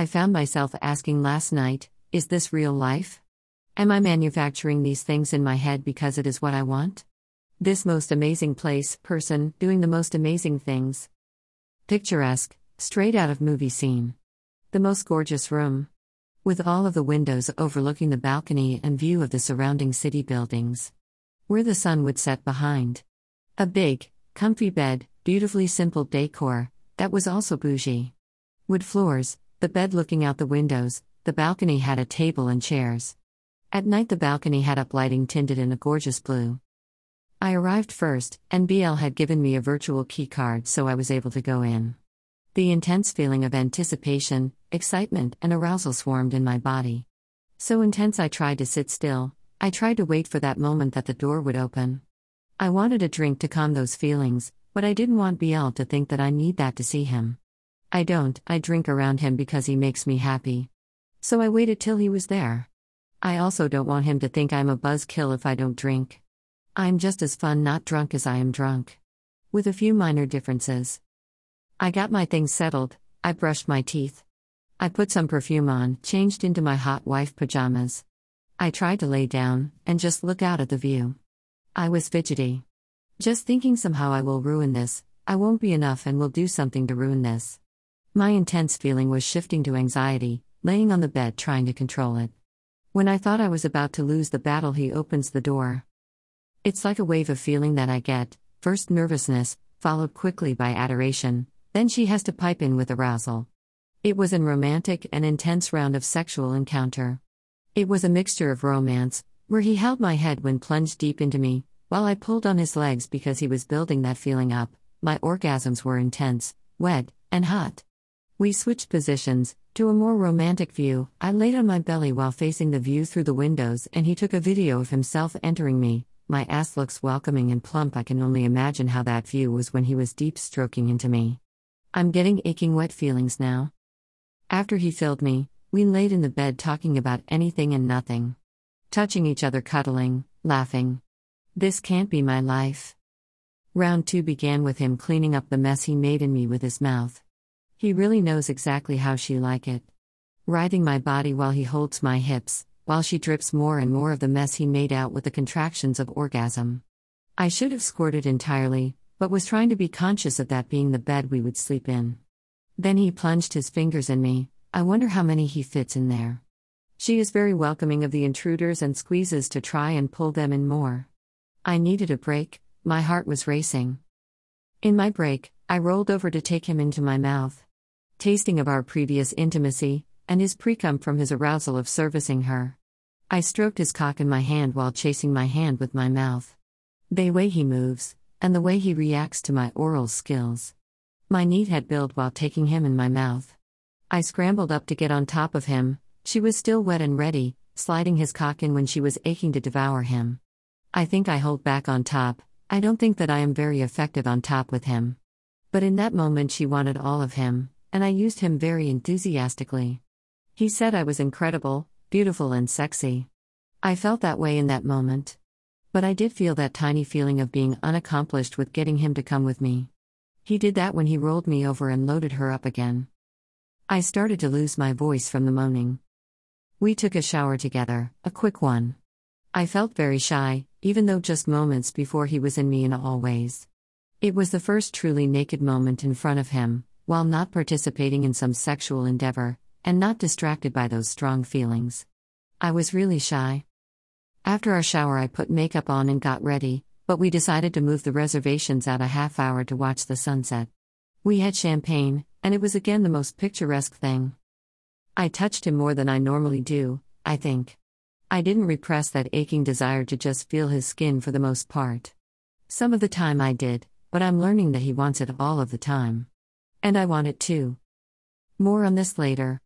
I found myself asking last night is this real life? Am I manufacturing these things in my head because it is what I want? This most amazing place, person, doing the most amazing things. Picturesque, straight out of movie scene. The most gorgeous room. With all of the windows overlooking the balcony and view of the surrounding city buildings. Where the sun would set behind. A big, comfy bed, beautifully simple decor, that was also bougie. Wood floors, the bed looking out the windows, the balcony had a table and chairs. At night, the balcony had up lighting tinted in a gorgeous blue. I arrived first, and BL had given me a virtual key card so I was able to go in. The intense feeling of anticipation, excitement, and arousal swarmed in my body. So intense I tried to sit still, I tried to wait for that moment that the door would open. I wanted a drink to calm those feelings, but I didn't want BL to think that I need that to see him. I don't, I drink around him because he makes me happy. So I waited till he was there. I also don't want him to think I'm a buzzkill if I don't drink. I'm just as fun not drunk as I am drunk. With a few minor differences. I got my things settled, I brushed my teeth. I put some perfume on, changed into my hot wife pajamas. I tried to lay down and just look out at the view. I was fidgety. Just thinking somehow I will ruin this, I won't be enough and will do something to ruin this. My intense feeling was shifting to anxiety, laying on the bed trying to control it. When I thought I was about to lose the battle, he opens the door. It's like a wave of feeling that I get first nervousness, followed quickly by adoration, then she has to pipe in with arousal. It was an romantic and intense round of sexual encounter. It was a mixture of romance, where he held my head when plunged deep into me, while I pulled on his legs because he was building that feeling up. My orgasms were intense, wet, and hot. We switched positions, to a more romantic view. I laid on my belly while facing the view through the windows, and he took a video of himself entering me, my ass looks welcoming and plump. I can only imagine how that view was when he was deep stroking into me. I'm getting aching wet feelings now. After he filled me, we laid in the bed talking about anything and nothing. Touching each other, cuddling, laughing. This can't be my life. Round two began with him cleaning up the mess he made in me with his mouth. He really knows exactly how she like it. Writhing my body while he holds my hips, while she drips more and more of the mess he made out with the contractions of orgasm. I should have squirted entirely, but was trying to be conscious of that being the bed we would sleep in. Then he plunged his fingers in me, I wonder how many he fits in there. She is very welcoming of the intruders and squeezes to try and pull them in more. I needed a break, my heart was racing. In my break, I rolled over to take him into my mouth. Tasting of our previous intimacy, and his precum from his arousal of servicing her. I stroked his cock in my hand while chasing my hand with my mouth. The way he moves, and the way he reacts to my oral skills. My need had built while taking him in my mouth. I scrambled up to get on top of him, she was still wet and ready, sliding his cock in when she was aching to devour him. I think I hold back on top, I don't think that I am very effective on top with him. But in that moment, she wanted all of him, and I used him very enthusiastically. He said I was incredible, beautiful and sexy. I felt that way in that moment. But I did feel that tiny feeling of being unaccomplished with getting him to come with me. He did that when he rolled me over and loaded her up again. I started to lose my voice from the moaning. We took a shower together, a quick one. I felt very shy, even though just moments before he was in me in all ways. It was the first truly naked moment in front of him, while not participating in some sexual endeavor, and not distracted by those strong feelings. I was really shy. After our shower, I put makeup on and got ready, but we decided to move the reservations out a half hour to watch the sunset. We had champagne, and it was again the most picturesque thing. I touched him more than I normally do, I think. I didn't repress that aching desire to just feel his skin for the most part. Some of the time I did, but I'm learning that he wants it all of the time. And I want it too. More on this later.